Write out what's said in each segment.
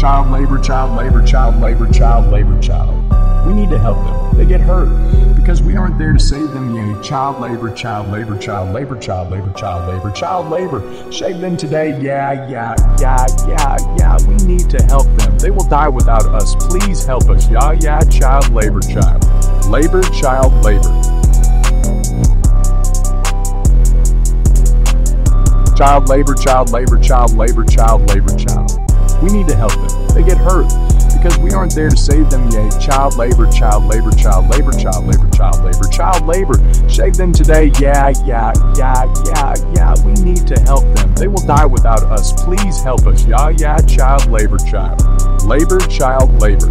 Child labor, child labor, child labor, child labor, child. We need to help them. They get hurt because we aren't there to save them. Yay, child labor, child labor, child labor, child labor, child labor, child labor. Save them today. Yeah, yeah, yeah, yeah, yeah. We need to help them. They will die without us. Please help us. Yeah, yeah, child labor, child. Labor, child labor. Child labor, child labor, child labor, child labor, child. We need to help them. They get hurt because we aren't there to save them. Yay, child labor, child labor, child labor, child labor, child labor, child labor. Save them today. Yeah, yeah, yeah, yeah, yeah. We need to help them. They will die without us. Please help us. Yeah, yeah, child labor, child. Labor, child labor.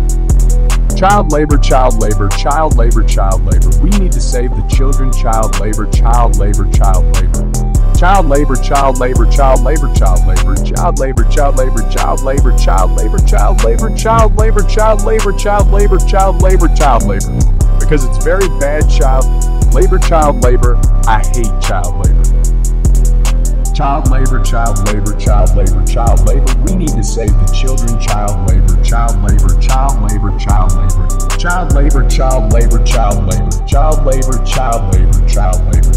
Child labor, child labor, child labor, child labor. We need to save the children. Child labor, child labor, child labor. Child labor, child labor, child labor, child labor, child labor, child labor, child labor, child labor, child labor, child labor, child labor, child labor, child labor, child labor. Because it's very bad child labor, child labor. I hate child labor. Child labor, child labor, child labor, child labor. We need to save the children. Child labor, child labor, child labor, child labor. Child labor, child labor, child labor. Child labor, child labor, child labor,